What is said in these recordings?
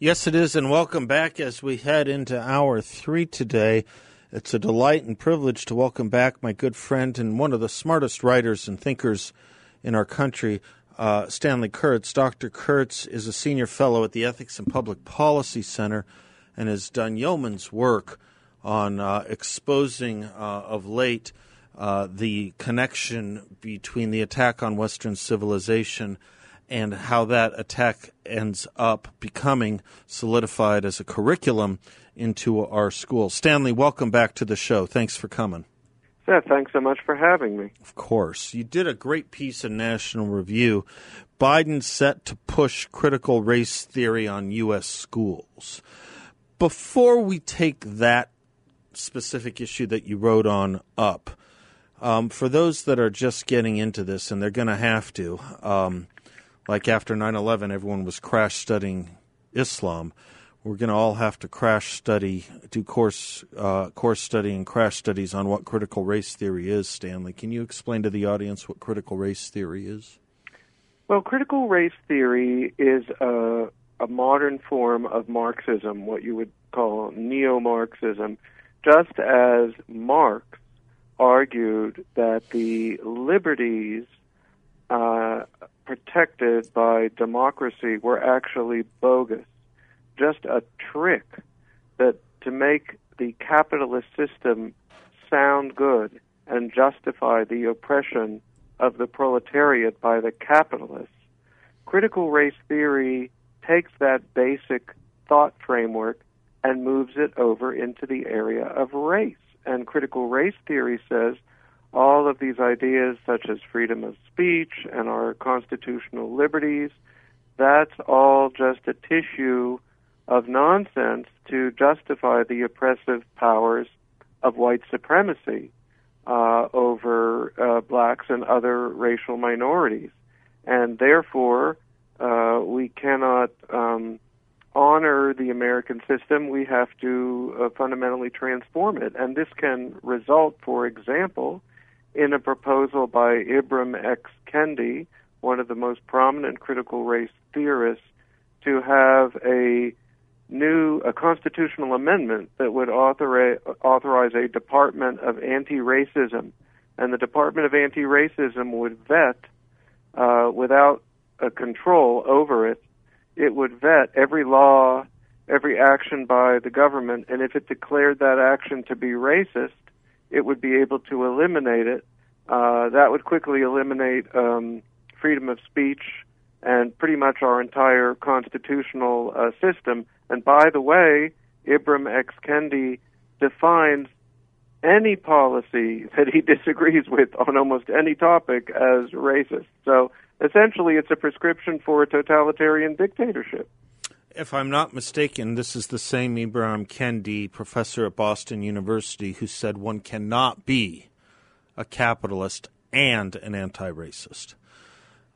Yes, it is, and welcome back as we head into hour three today. It's a delight and privilege to welcome back my good friend and one of the smartest writers and thinkers in our country, uh, Stanley Kurtz. Dr. Kurtz is a senior fellow at the Ethics and Public Policy Center and has done yeoman's work on uh, exposing uh, of late uh, the connection between the attack on Western civilization and how that attack ends up becoming solidified as a curriculum into our schools. Stanley, welcome back to the show. Thanks for coming. Seth, thanks so much for having me. Of course. You did a great piece in National Review. Biden set to push critical race theory on U.S. schools. Before we take that specific issue that you wrote on up, um, for those that are just getting into this, and they're going to have to, um, like after 9/11 everyone was crash studying Islam. We're going to all have to crash study do course uh, course study and crash studies on what critical race theory is Stanley. Can you explain to the audience what critical race theory is? Well critical race theory is a, a modern form of Marxism what you would call neo-Marxism just as Marx argued that the liberties uh, protected by democracy were actually bogus, just a trick that to make the capitalist system sound good and justify the oppression of the proletariat by the capitalists. Critical race theory takes that basic thought framework and moves it over into the area of race. And critical race theory says all of these ideas, such as freedom of speech and our constitutional liberties, that's all just a tissue of nonsense to justify the oppressive powers of white supremacy uh, over uh, blacks and other racial minorities. And therefore, uh, we cannot um, honor the American system. We have to uh, fundamentally transform it. And this can result, for example, in a proposal by Ibram X. Kendi, one of the most prominent critical race theorists, to have a new a constitutional amendment that would authorize, authorize a Department of Anti-Racism, and the Department of Anti-Racism would vet uh, without a control over it. It would vet every law, every action by the government, and if it declared that action to be racist, it would be able to eliminate it. Uh, that would quickly eliminate um, freedom of speech and pretty much our entire constitutional uh, system. And by the way, Ibram X. Kendi defines any policy that he disagrees with on almost any topic as racist. So essentially, it's a prescription for a totalitarian dictatorship if I'm not mistaken, this is the same Ibrahim Kendi, professor at Boston University, who said one cannot be a capitalist and an anti-racist.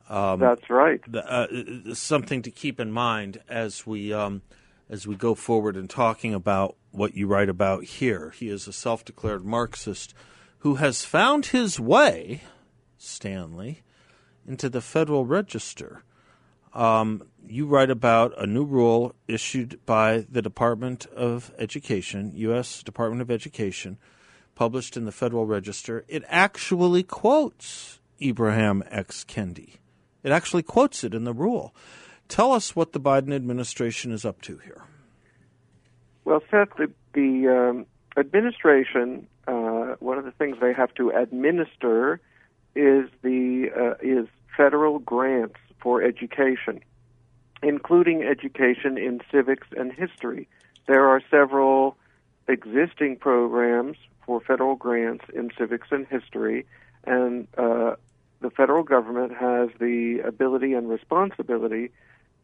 Um, That's right. The, uh, something to keep in mind as we um, as we go forward in talking about what you write about here. He is a self-declared Marxist who has found his way, Stanley, into the Federal Register um, you write about a new rule issued by the Department of Education, U.S. Department of Education, published in the Federal Register. It actually quotes Ibrahim X. Kendi. It actually quotes it in the rule. Tell us what the Biden administration is up to here. Well, Seth, the, the um, administration, uh, one of the things they have to administer is the uh, is federal grants for education, including education in civics and history. There are several existing programs for federal grants in civics and history, and uh, the federal government has the ability and responsibility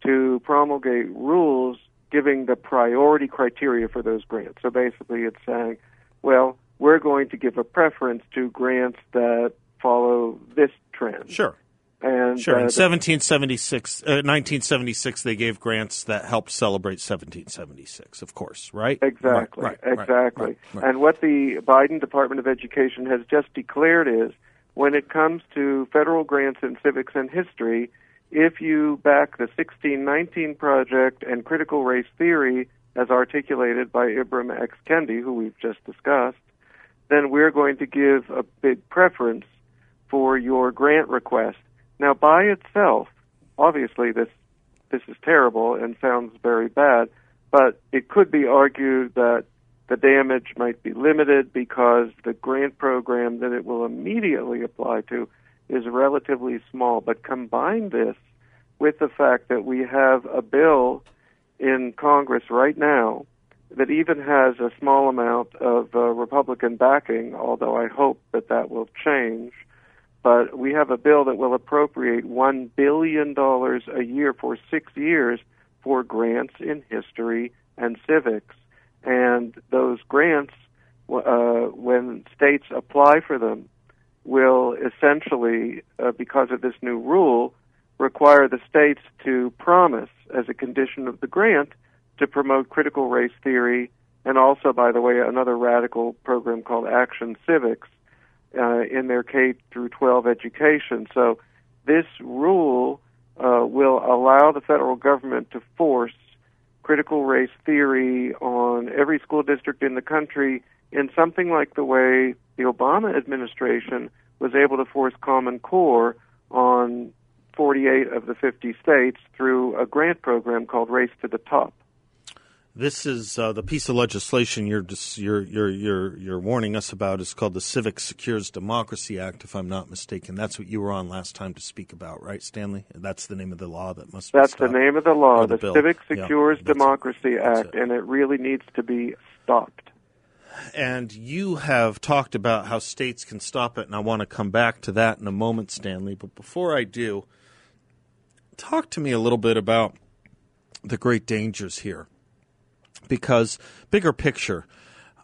to promulgate rules giving the priority criteria for those grants. So basically, it's saying, well, we're going to give a preference to grants that follow this trend. Sure. And Sure. uh, In the- 1776, uh, 1976, they gave grants that helped celebrate 1776, of course, right? Exactly. Right, right, exactly. right. And what the Biden Department of Education has just declared is when it comes to federal grants in civics and history, if you back the 1619 project and critical race theory as articulated by Ibram X. Kendi, who we've just discussed, then we're going to give a big preference for your grant request. Now, by itself, obviously this this is terrible and sounds very bad, but it could be argued that the damage might be limited because the grant program that it will immediately apply to is relatively small. But combine this with the fact that we have a bill in Congress right now that even has a small amount of uh, Republican backing, although I hope that that will change. But we have a bill that will appropriate $1 billion a year for six years for grants in history and civics. And those grants, uh, when states apply for them, will essentially, uh, because of this new rule, require the states to promise, as a condition of the grant, to promote critical race theory and also, by the way, another radical program called Action Civics uh, in their K through 12 education. So this rule uh, will allow the federal government to force critical race theory on every school district in the country in something like the way the Obama administration was able to force Common Core on 48 of the 50 states through a grant program called Race to the Top. This is uh, the piece of legislation you're, dis- you're you're you're you're warning us about is called the Civics Secures Democracy Act, if I'm not mistaken. That's what you were on last time to speak about, right, Stanley? That's the name of the law that must. That's the name of the law, the the. Civic Secures it. Democracy That's Act, it. and it really needs to be stopped. And you have talked about how states can stop it, and I want to come back to that in a moment, Stanley. But before I do, talk to me a little bit about the great dangers here. Because, bigger picture,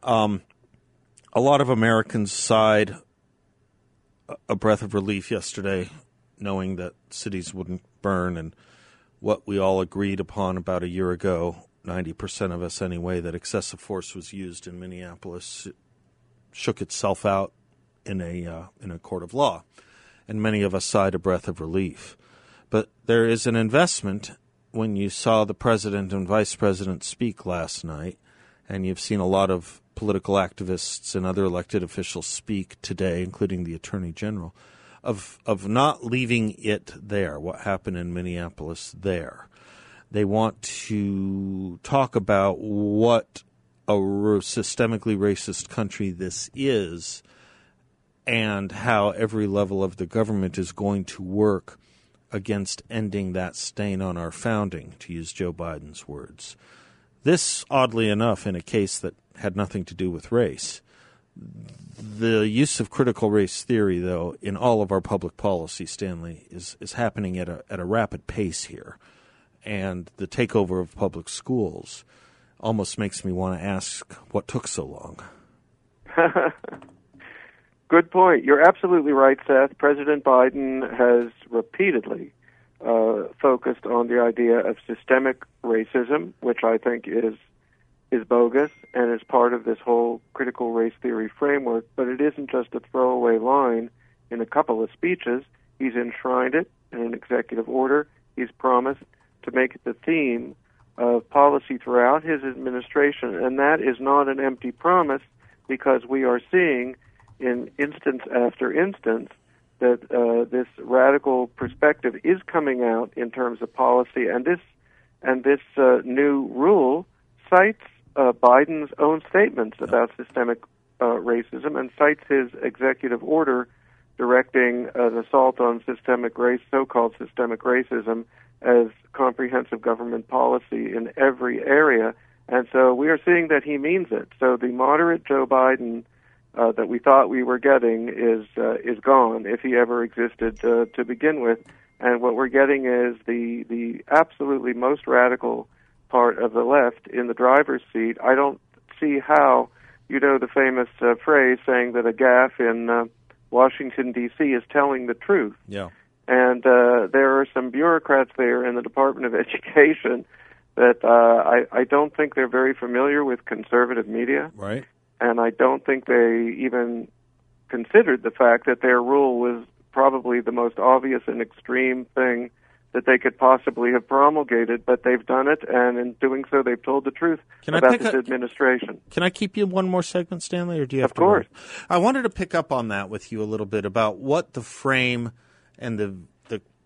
um, a lot of Americans sighed a- breath of relief yesterday, knowing that cities wouldn't burn and what we all agreed upon about a year ago, 90% of us anyway, that excessive force was used in Minneapolis, shook itself out in a, uh, in a court of law. And many of us sighed a breath of relief. But there is an investment when you saw the president and vice president speak last night, and you've seen a lot of political activists and other elected officials speak today, including the attorney general, of of not leaving it there. What happened in Minneapolis there? They want to talk about what a systemically racist country this is, and how every level of the government is going to work against ending that stain on our founding, to use Joe Biden's words. This, oddly enough, in a case that had nothing to do with race. The use of critical race theory, though, in all of our public policy, Stanley, is, is happening at a, at a rapid pace here. And the takeover of public schools almost makes me want to ask what took so long. Good point. You're absolutely right, Seth. President Biden has repeatedly uh, focused on the idea of systemic racism, which I think is is bogus and is part of this whole critical race theory framework. But it isn't just a throwaway line in a couple of speeches. He's enshrined it in an executive order. He's promised to make it the theme of policy throughout his administration, and that is not an empty promise because we are seeing in instance after instance that uh, this radical perspective is coming out in terms of policy, and this and this uh, new rule cites uh, Biden's own statements about systemic uh, racism and cites his executive order directing an assault on systemic race, so-called systemic racism, as comprehensive government policy in every area. And so we are seeing that he means it. So the moderate Joe Biden uh, that we thought we were getting is uh, is gone if he ever existed uh, to begin with. And what we're getting is the the absolutely most radical part of the left in the driver's seat. I don't see how you know the famous uh, phrase saying that a gaffe in uh, Washington D.C. is telling the truth. Yeah. And uh, there are some bureaucrats there in the Department of Education that uh, I, I don't think they're very familiar with conservative media, Right. And I don't think they even considered the fact that their rule was probably the most obvious and extreme thing that they could possibly have promulgated, but they've done it, and in doing so, they've told the truth Can I about this a- administration. Can I keep you one more segment, Stanley, or do you have Of to? run? course. I wanted to pick up on that with you a little bit about what the frame and the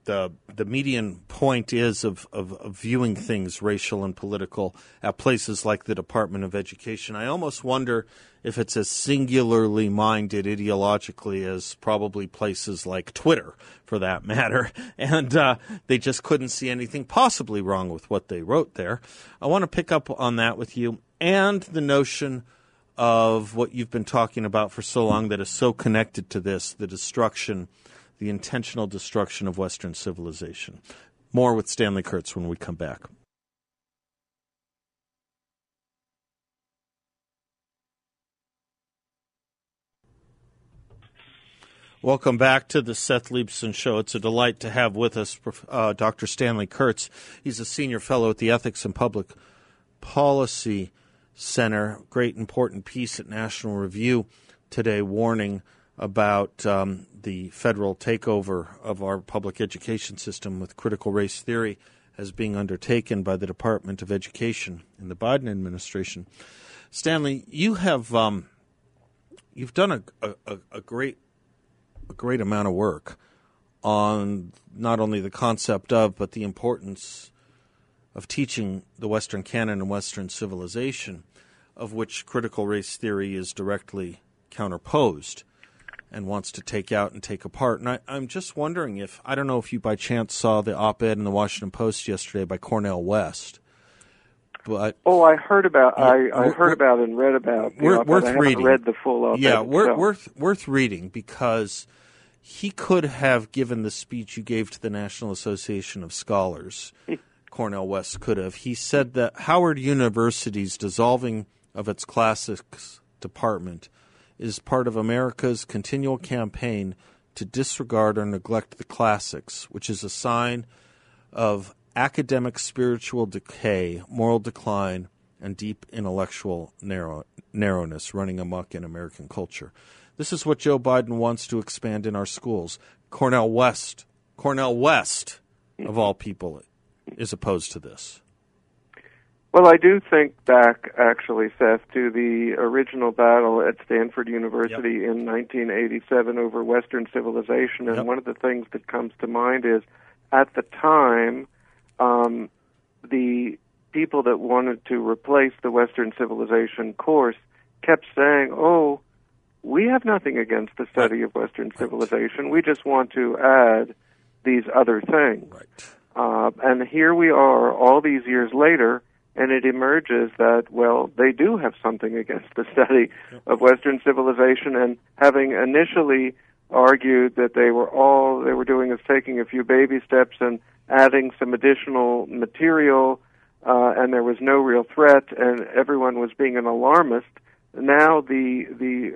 the the, median point is of, of, of viewing things racial and political at places like the Department of Education. I almost wonder if it's as singularly minded ideologically as probably places like Twitter, for that matter. And uh, they just couldn't see anything possibly wrong with what they wrote there. I want to pick up on that with you and the notion of what you've been talking about for so long that is so connected to this the destruction, the intentional destruction of Western civilization. More with Stanley Kurtz when we come back. Welcome back to the Seth Leibsohn Show. It's a delight to have with us uh, Dr. Stanley Kurtz. He's a senior fellow at the Ethics and Public Policy Center. Great important piece at National Review today warning about um, the federal takeover of our public education system with critical race theory as being undertaken by the Department of Education in the Biden administration. Stanley, you have um, you've done a, a, a great a great amount of work on not only the concept of but the importance of teaching the Western canon and Western civilization, of which critical race theory is directly counterposed and wants to take out and take apart. And I, I'm just wondering if I don't know if you by chance saw the op-ed in the Washington Post yesterday by Cornel West, but Oh, I heard about. I, I heard about and read about. worth I reading. read the full op-ed yeah, wor- itself. worth worth reading because he could have given the speech you gave to the National Association of Scholars. Cornel West could have. He said that Howard University's dissolving of its classics department is part of America's continual campaign to disregard or neglect the classics, which is a sign of academic spiritual decay, moral decline, and deep intellectual narrow, narrowness running amok in American culture. This is what Joe Biden wants to expand in our schools. Cornel West, Cornel West, of all people, is opposed to this. Well, I do think back, actually, Seth, to the original battle at Stanford University in 1987 over Western civilization. And Yep. one of the things that comes to mind is at the time, um, the people that wanted to replace the Western civilization course kept saying, oh, we have nothing against the study of Western civilization. We just want to add these other things. Right. Uh, and here we are all these years later, and it emerges that, well, they do have something against the study of Western civilization, and having initially argued that they were all they were doing is taking a few baby steps and adding some additional material, uh, and there was no real threat, and everyone was being an alarmist. Now the the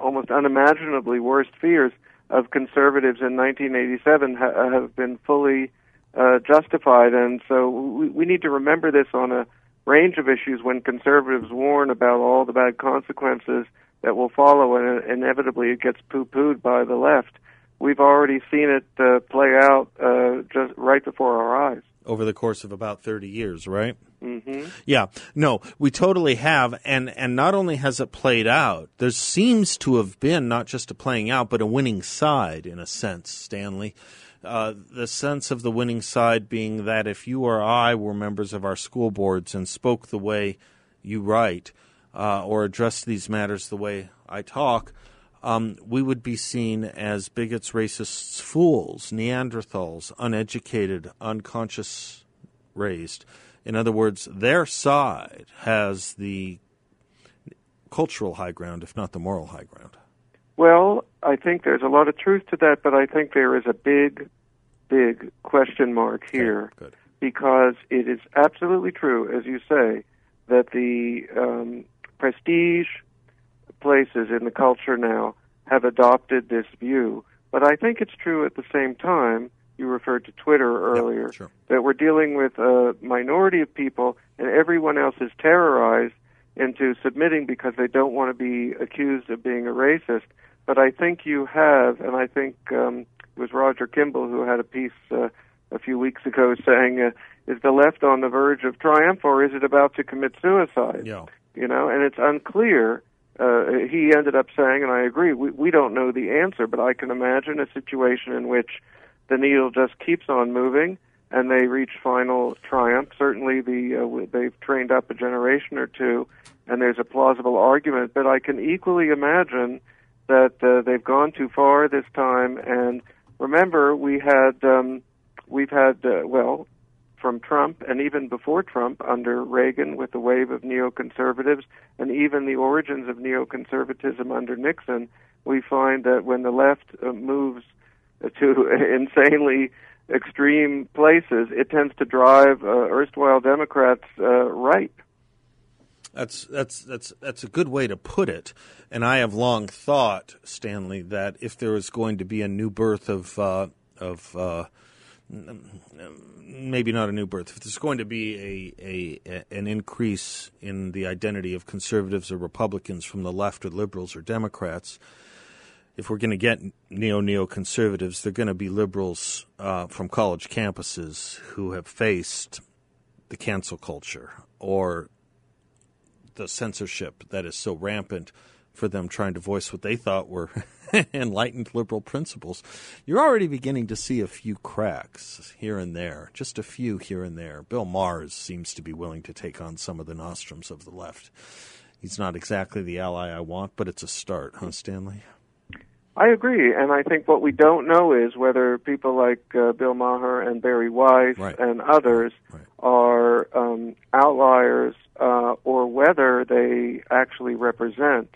almost unimaginably worst fears of conservatives in 1987 ha- have been fully uh, justified, and so we, we need to remember this on a range of issues when conservatives warn about all the bad consequences that will follow, and inevitably it gets poo-pooed by the left. We've already seen it uh, play out uh, just right before our eyes. Over the course of about 30 years, right? hmm Yeah, no, we totally have, and and not only has it played out, there seems to have been not just a playing out, but a winning side in a sense, Stanley. Uh, the sense of the winning side being that if you or I were members of our school boards and spoke the way you write, uh, or addressed these matters the way I talk, um, we would be seen as bigots, racists, fools, Neanderthals, uneducated, unconscious raised. In other words, their side has the cultural high ground, if not the moral high ground. Well, I think there's a lot of truth to that, but I think there is a big, big question mark here Good. because it is absolutely true, as you say, that the um, prestige places in the culture now have adopted this view. But I think it's true at the same time. You referred to Twitter earlier sure. that we're dealing with a minority of people, and everyone else is terrorized into submitting because they don't want to be accused of being a racist. But I think you have, and I think um, it was Roger Kimball who had a piece uh, a few weeks ago saying, uh, "Is the left on the verge of triumph, or is it about to commit suicide?" Yeah. You know, and it's unclear. Uh, he ended up saying, and I agree, we, we don't know the answer, but I can imagine a situation in which the needle just keeps on moving and they reach final triumph. Certainly, the uh, they've trained up a generation or two, and there's a plausible argument. But I can equally imagine that uh, they've gone too far this time. And remember, we had um, we've had uh, well from Trump and even before Trump under Reagan with the wave of neoconservatives and even the origins of neoconservatism under Nixon, we find that when the left uh, moves to insanely extreme places, it tends to drive uh, erstwhile Democrats uh, right. That's that's that's that's a good way to put it. And I have long thought, Stanley, that if there is going to be a new birth of uh, of uh, maybe not a new birth, if there's going to be a, a an increase in the identity of conservatives or Republicans from the left or liberals or Democrats, if we're going to get neo neoconservatives, they're going to be liberals uh, from college campuses who have faced the cancel culture or the censorship that is so rampant for them trying to voice what they thought were enlightened liberal principles. You're already beginning to see a few cracks here and there, just a few here and there. Bill Maher seems to be willing to take on some of the nostrums of the left. He's not exactly the ally I want, but it's a start, huh, Stanley? I agree, and I think what we don't know is whether people like uh, Bill Maher and Bari Weiss Right. and others Right. are um, outliers uh, or whether they actually represent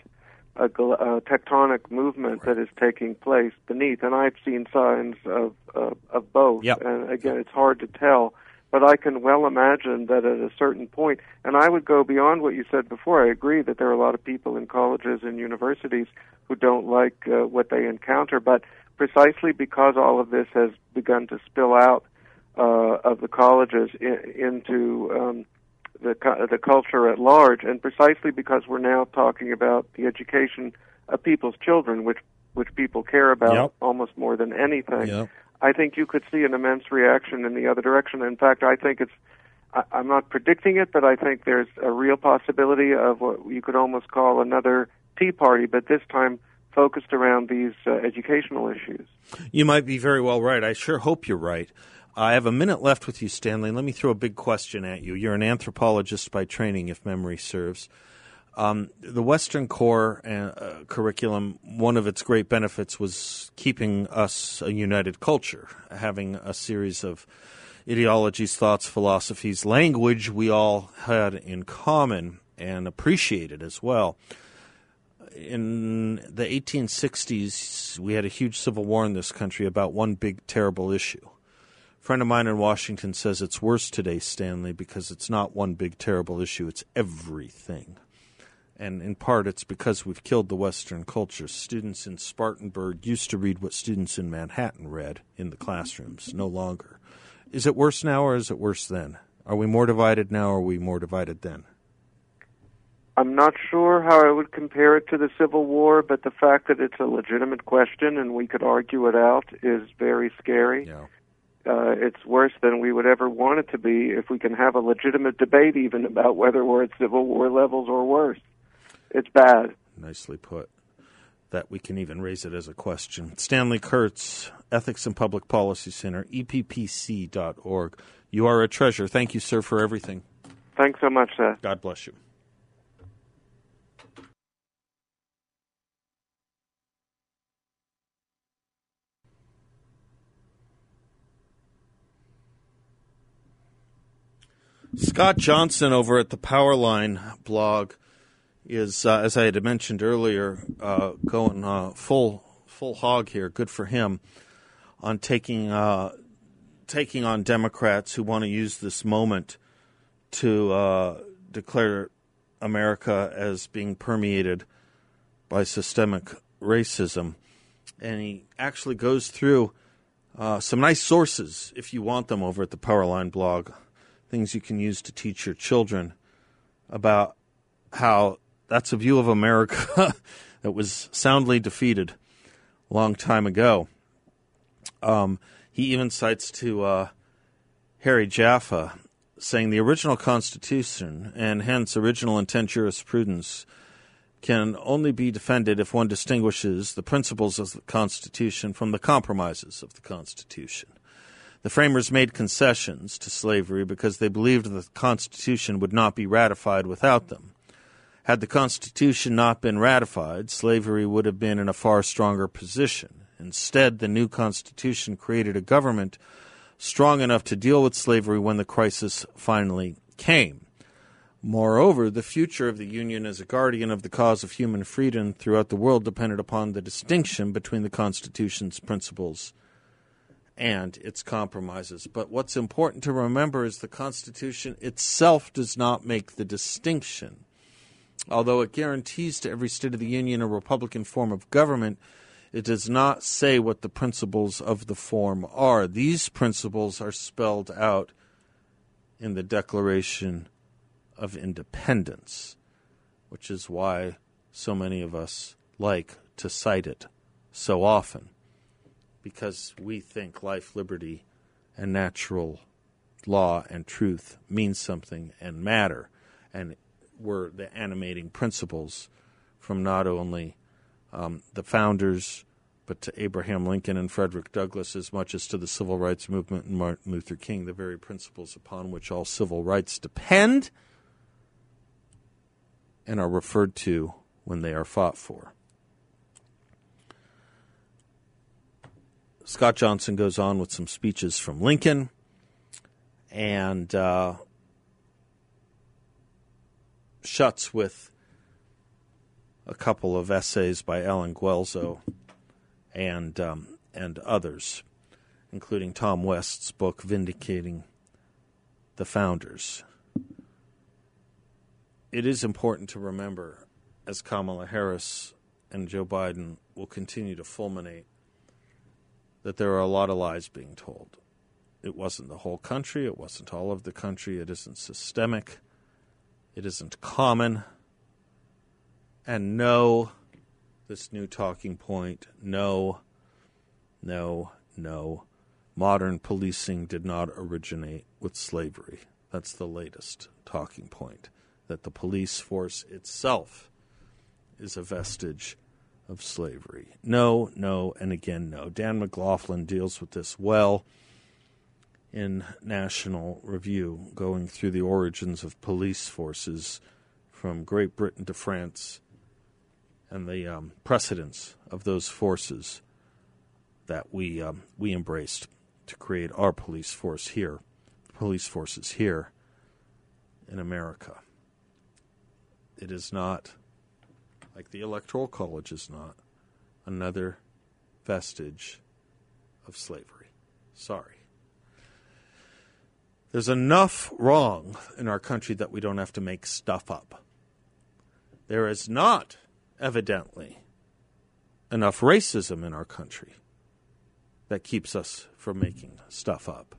a, gl- a tectonic movement that is taking place beneath. And I've seen signs of of, of both. Yep. And again, it's hard to tell. But I can well imagine that at a certain point, and I would go beyond what you said before. I agree that there are a lot of people in colleges and universities who don't like uh, what they encounter, but precisely because all of this has begun to spill out uh, of the colleges I- into um, the the culture at large, and precisely because we're now talking about the education of people's children, which which people care about Yep. almost more than anything. Yep. I think you could see an immense reaction in the other direction. In fact, I think it's. I, I'm not predicting it, but I think there's a real possibility of what you could almost call another Tea Party, but this time focused around these uh, educational issues. You might be very well right. I sure hope you're right. I have a minute left with you, Stanley. Let me throw a big question at you. You're an anthropologist by training, if memory serves. Um, the Western core uh, curriculum, one of its great benefits was keeping us a united culture, having a series of ideologies, thoughts, philosophies, language we all had in common and appreciated as well in the 1860s, we had a huge civil war in this country about one big, terrible issue. A friend of mine in Washington says it's worse today, Stanley, because it's not one big, terrible issue, it's everything. And in part, it's because we've killed the Western culture. Students in Spartanburg used to read what students in Manhattan read in the classrooms, no longer. Is it worse now or is it worse then? Are we more divided now or are we more divided then? I'm not sure how I would compare it to the Civil War, but the fact that it's a legitimate question and we could argue it out is very scary. Yeah. Uh, it's worse than we would ever want it to be if we can have a legitimate debate even about whether we're at Civil War levels or worse. It's bad. Nicely put. That we can even raise it as a question. Stanley Kurtz, Ethics and Public Policy Center, eppc.org. You are a treasure. Thank you, sir, for everything. Thanks so much, Seth. God bless you. Scott Johnson over at the Powerline blog is, uh, as I had mentioned earlier, uh, going uh, full full hog here. Good for him on taking uh, taking on Democrats who want to use this moment to uh, declare America as being permeated by systemic racism. And he actually goes through uh, some nice sources, if you want them, over at the Powerline blog, things you can use to teach your children about how that's a view of America that was soundly defeated a long time ago. Um, he even cites to uh, Harry Jaffa saying the original Constitution and hence original intent jurisprudence can only be defended if one distinguishes the principles of the Constitution from the compromises of the Constitution. The framers made concessions to slavery because they believed that the Constitution would not be ratified without them. Had the Constitution not been ratified, slavery would have been in a far stronger position. Instead, the new Constitution created a government strong enough to deal with slavery when the crisis finally came. Moreover, the future of the Union as a guardian of the cause of human freedom throughout the world depended upon the distinction between the Constitution's principles and its compromises. But what's important to remember is the Constitution itself does not make the distinction. Although it guarantees to every state of the Union a Republican form of government, it does not say what the principles of the form are. These principles are spelled out in the Declaration of independence, which is why so many of us like to cite it so often, because we think life, liberty, and natural law and truth mean something and matter, and were the animating principles from not only um, the founders, but to Abraham Lincoln and Frederick Douglass, as much as to the civil rights movement and Martin Luther King, the very principles upon which all civil rights depend and are referred to when they are fought for. Scott Johnson goes on with some speeches from Lincoln and uh, shuts with a couple of essays by Allen Guelzo and um, and others, including Tom West's book "Vindicating the Founders." it is important to remember as Kamala Harris and Joe Biden will continue to fulminate that there are a lot of lies being told. It wasn't the whole country, it wasn't all of the country, it isn't systemic, it isn't common. And no, this new talking point, no, no, no. Modern policing did not originate with slavery. That's the latest talking point that the police force itself is a vestige of slavery. No, no, and again, no. Dan McLaughlin deals with this well in National Review, going through the origins of police forces from Great Britain to France and the um, precedents of those forces that we um, we embraced to create our police force here, police forces here in America. It is not, like the Electoral College is not, another vestige of slavery. Sorry. There's enough wrong in our country that we don't have to make stuff up. There is not, evidently, enough racism in our country that keeps us from making stuff up.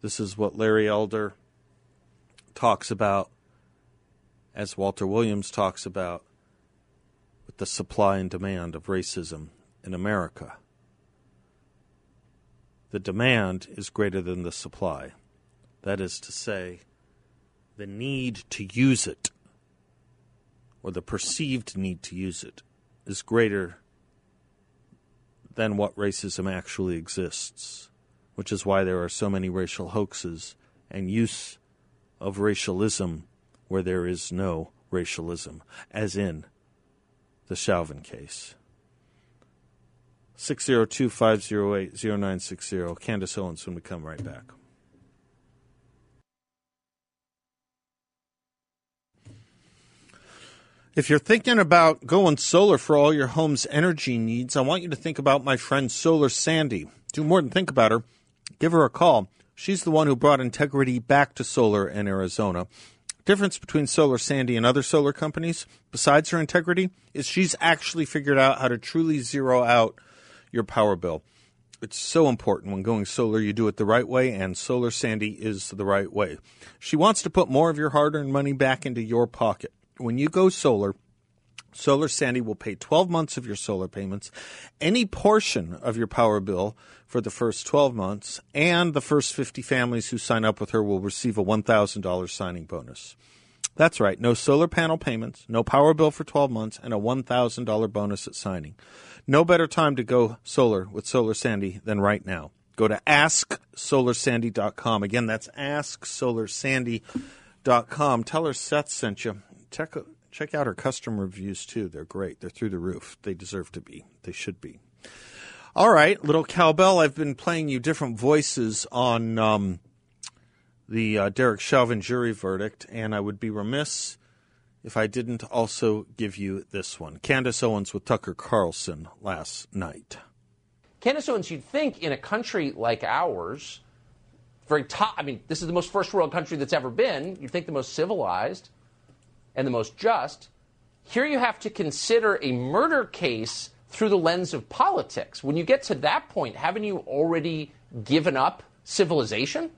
This is what Larry Elder talks about as Walter Williams talks about, with the supply and demand of racism in America. The demand is greater than the supply. That is to say, the need to use it, or the perceived need to use it, is greater than what racism actually exists, which is why there are so many racial hoaxes and use of racialism where there is no racialism, as in the Chauvin case. 602 508 0960. Candace Owens when we come right back. If you're thinking about going solar for all your home's energy needs, I want you to think about my friend Solar Sandy. Do more than think about her. Give her a call. She's the one who brought integrity back to solar in Arizona. Difference between Solar Sandy and other solar companies, besides her integrity, is she's actually figured out how to truly zero out your power bill. It's so important when going solar, you do it the right way, and Solar Sandy is the right way. She wants to put more of your hard earned money back into your pocket when you go solar, Solar Sandy will pay 12 months of your solar payments, any portion of your power bill for the first 12 months, and the first 50 families who sign up with her will receive a $1,000 signing bonus. That's right, no solar panel payments, no power bill for 12 months, and a $1,000 bonus at signing. No better time to go solar with Solar Sandy than right now. Go to asksolarsandy.com. Again, that's asksolarsandy.com. Tell her Seth sent you check check out our customer reviews too. They're great. They're through the roof. They deserve to be. They should be. All right, little cowbell. I've been playing you different voices on um, the uh, Derek Chauvin jury verdict, and I would be remiss if I didn't also give you this one. Candace Owens with Tucker Carlson last night. Candace Owens, you'd think in a country like ours, very top. I mean, this is the most first world country that's ever been. You'd think the most civilized and the most just, here you have to consider a murder case through the lens of politics. When you get to that point, haven't you already given up civilization?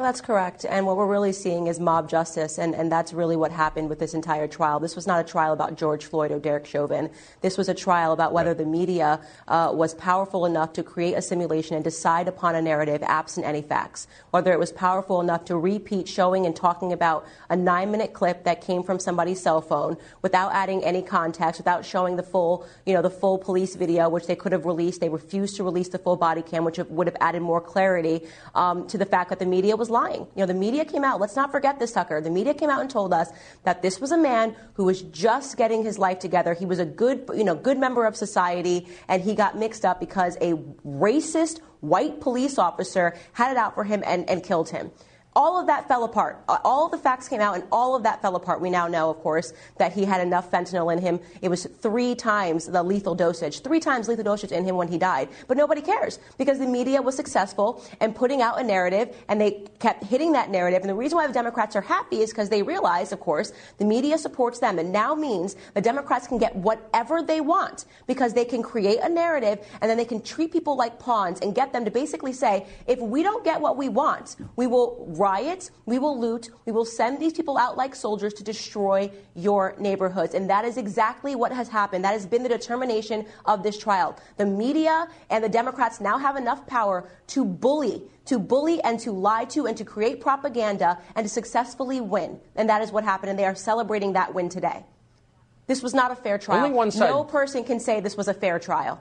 Well, that's correct. And what we're really seeing is mob justice, and, and that's really what happened with this entire trial. This was not a trial about George Floyd or Derek Chauvin. This was a trial about whether the media uh, was powerful enough to create a simulation and decide upon a narrative absent any facts. Whether it was powerful enough to repeat showing and talking about a nine minute clip that came from somebody's cell phone without adding any context, without showing the full, you know, the full police video, which they could have released. They refused to release the full body cam, which would have added more clarity um, to the fact that the media was lying. You know, the media came out, let's not forget this, Tucker. The media came out and told us that this was a man who was just getting his life together. He was a good, you know, good member of society, and he got mixed up because a racist white police officer had it out for him and, and killed him all of that fell apart. All the facts came out, and all of that fell apart. We now know, of course, that he had enough fentanyl in him. It was three times the lethal dosage, three times lethal dosage in him when he died. But nobody cares because the media was successful in putting out a narrative, and they kept hitting that narrative. And the reason why the Democrats are happy is because they realize, of course, the media supports them. and now means the Democrats can get whatever they want because they can create a narrative, and then they can treat people like pawns and get them to basically say, if we don't get what we want, we will riot, we will loot, we will send these people out like soldiers to destroy your neighborhoods. And that is exactly what has happened. That has been the determination of this trial. The media and the Democrats now have enough power to bully, to bully and to lie to and to create propaganda and to successfully win. And that is what happened. And they are celebrating that win today. This was not a fair trial. Only one side. No person can say this was a fair trial.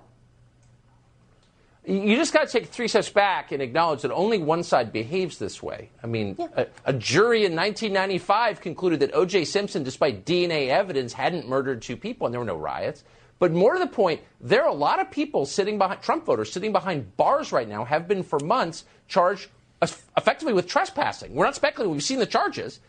You just got to take three steps back and acknowledge that only one side behaves this way. I mean, yeah. a, a, jury in 1995 concluded that O.J. Simpson, despite DNA evidence, hadn't murdered two people and there were no riots. But more to the point, there are a lot of people sitting behind Trump voters sitting behind bars right now, have been for months, charged effectively with trespassing. We're not speculating. We've seen the charges.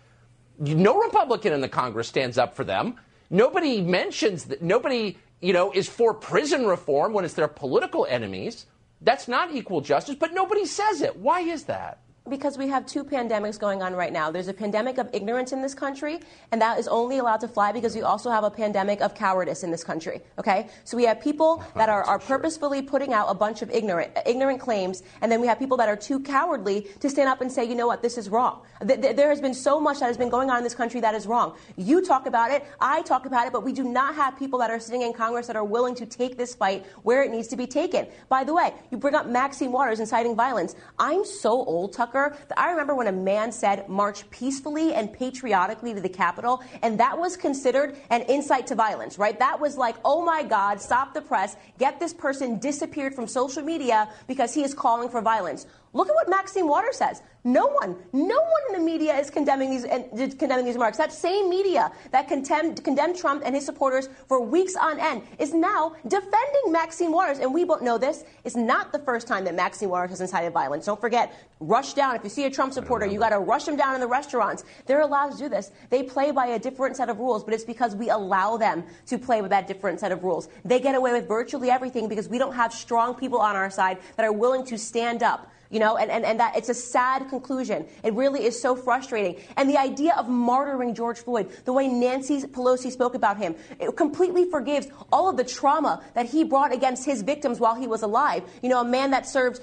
No Republican in the Congress stands up for them. Nobody mentions that. Nobody, you know, is for prison reform when it's their political enemies. That's not equal justice, but nobody says it. Why is that? Because we have two pandemics going on right now. There's a pandemic of ignorance in this country, and that is only allowed to fly because we also have a pandemic of cowardice in this country. Okay? So we have people that are, are purposefully putting out a bunch of ignorant, ignorant claims, and then we have people that are too cowardly to stand up and say, you know what, this is wrong. There has been so much that has been going on in this country that is wrong. You talk about it, I talk about it, but we do not have people that are sitting in Congress that are willing to take this fight where it needs to be taken. By the way, you bring up Maxine Waters inciting violence. I'm so old, Tucker Tucker, I remember when a man said, march peacefully and patriotically to the Capitol, and that was considered an incite to violence, right? That was like, oh my God, stop the press, get this person disappeared from social media because he is calling for violence. Look at what Maxine Waters says. No one, no one in the media is condemning these condemning these remarks. That same media that condemned, condemned Trump and his supporters for weeks on end is now defending Maxine Waters. And we both know this is not the first time that Maxine Waters has incited violence. Don't forget, rush down. If you see a Trump supporter, you got to rush them down in the restaurants. They're allowed to do this. They play by a different set of rules, but it's because we allow them to play with that different set of rules. They get away with virtually everything because we don't have strong people on our side that are willing to stand up you know, and, and, and that it's a sad conclusion. It really is so frustrating. And the idea of martyring George Floyd, the way Nancy Pelosi spoke about him, it completely forgives all of the trauma that he brought against his victims while he was alive. You know, a man that served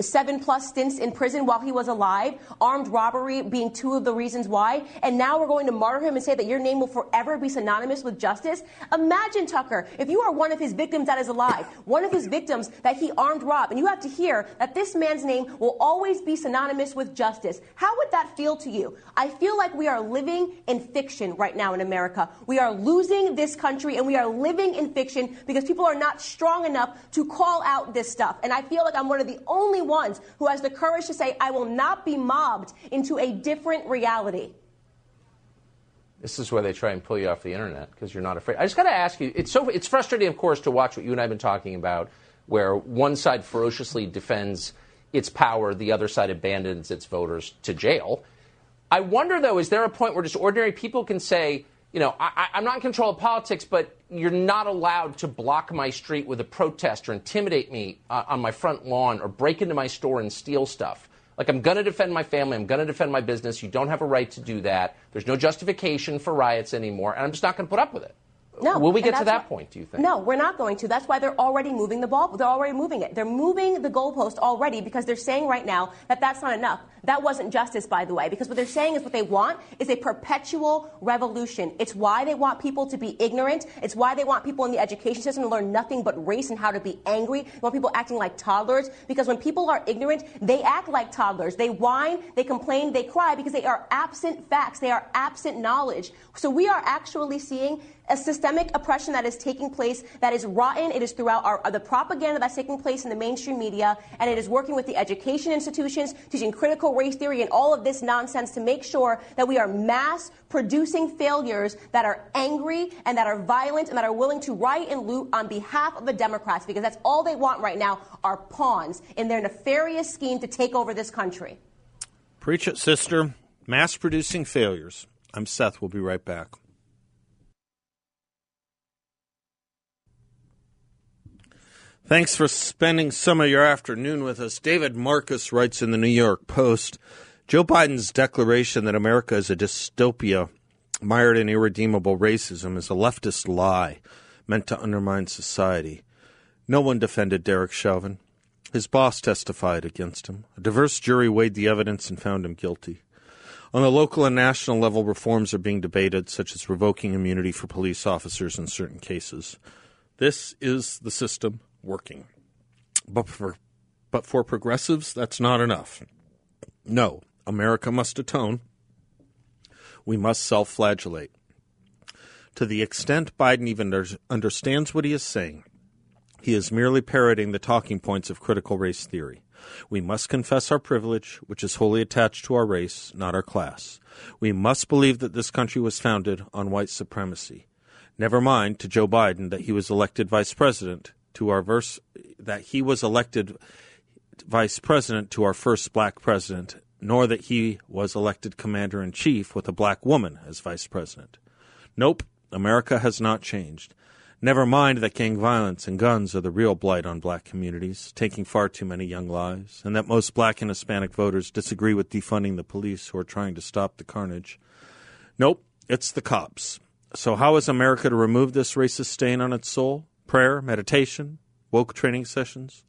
seven plus stints in prison while he was alive, armed robbery being two of the reasons why, and now we're going to martyr him and say that your name will forever be synonymous with justice. Imagine, Tucker, if you are one of his victims that is alive, one of his victims that he armed robbed, and you have to hear that this man's name will always be synonymous with justice. How would that feel to you? I feel like we are living in fiction right now in America. We are losing this country and we are living in fiction because people are not strong enough to call out this stuff. And I feel like I'm one of the only ones who has the courage to say, I will not be mobbed into a different reality. This is where they try and pull you off the internet because you're not afraid. I just got to ask you. It's so it's frustrating, of course, to watch what you and I have been talking about, where one side ferociously defends its power, the other side abandons its voters to jail. I wonder, though, is there a point where just ordinary people can say, you know, I, am not in control of politics, but you're not allowed to block my street with a protest or intimidate me uh, on my front lawn or break into my store and steal stuff. Like, I'm going to defend my family. I'm going to defend my business. You don't have a right to do that. There's no justification for riots anymore, and I'm just not going to put up with it. No. Will we get to that point, do you think? No, we're not going to. That's why they're already moving the ball. They're already moving it. They're moving the goalpost already because they're saying right now that that's not enough. That wasn't justice, by the way, because what they're saying is what they want is a perpetual revolution. It's why they want people to be ignorant. It's why they want people in the education system to learn nothing but race and how to be angry. They want people acting like toddlers because when people are ignorant, they act like toddlers. They whine, they complain, they cry because they are absent facts. They are absent knowledge. So we are actually seeing a systemic oppression that is taking place that is rotten. It is throughout our, uh, the propaganda that's taking place in the mainstream media, and it is working with the education institutions, teaching critical race theory and all of this nonsense to make sure that we are mass producing failures that are angry and that are violent and that are willing to riot and loot on behalf of the Democrats because that's all they want right now are pawns in their nefarious scheme to take over this country. Preach it, sister. Mass producing failures. I'm Seth. We'll be right back. Thanks for spending some of your afternoon with us. David Marcus writes in the New York Post Joe Biden's declaration that America is a dystopia mired in irredeemable racism is a leftist lie meant to undermine society. No one defended Derek Chauvin. His boss testified against him. A diverse jury weighed the evidence and found him guilty. On the local and national level, reforms are being debated, such as revoking immunity for police officers in certain cases. This is the system working. But for, but for progressives, that's not enough. No, America must atone. We must self flagellate. To the extent Biden even understands what he is saying, he is merely parroting the talking points of critical race theory. We must confess our privilege, which is wholly attached to our race, not our class. We must believe that this country was founded on white supremacy. Never mind to Joe Biden that he was elected vice president to our verse that he was elected vice president to our first black president, nor that he was elected commander in chief with a black woman as vice president. Nope, America has not changed. Never mind that gang violence and guns are the real blight on black communities, taking far too many young lives, and that most black and Hispanic voters disagree with defunding the police who are trying to stop the carnage. Nope, it's the cops. So, how is America to remove this racist stain on its soul? Prayer, meditation, woke training sessions?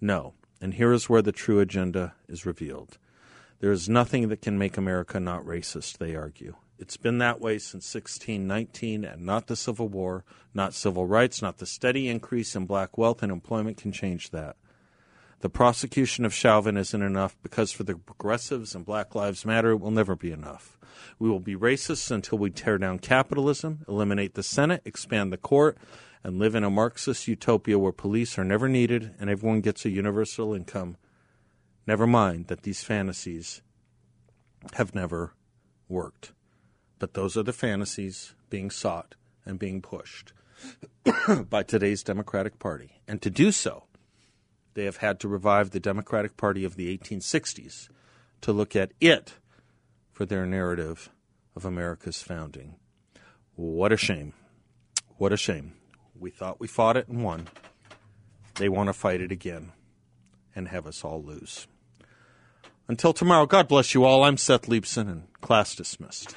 No. And here is where the true agenda is revealed. There is nothing that can make America not racist, they argue. It's been that way since 1619, and not the Civil War, not civil rights, not the steady increase in black wealth and employment can change that. The prosecution of Chauvin isn't enough because for the progressives and Black Lives Matter, it will never be enough. We will be racist until we tear down capitalism, eliminate the Senate, expand the court, and live in a Marxist utopia where police are never needed and everyone gets a universal income. Never mind that these fantasies have never worked. But those are the fantasies being sought and being pushed by today's Democratic Party. And to do so, they have had to revive the Democratic Party of the 1860s to look at it for their narrative of America's founding. What a shame. What a shame. We thought we fought it and won. They want to fight it again and have us all lose. Until tomorrow, God bless you all. I'm Seth Leibsohn, and class dismissed.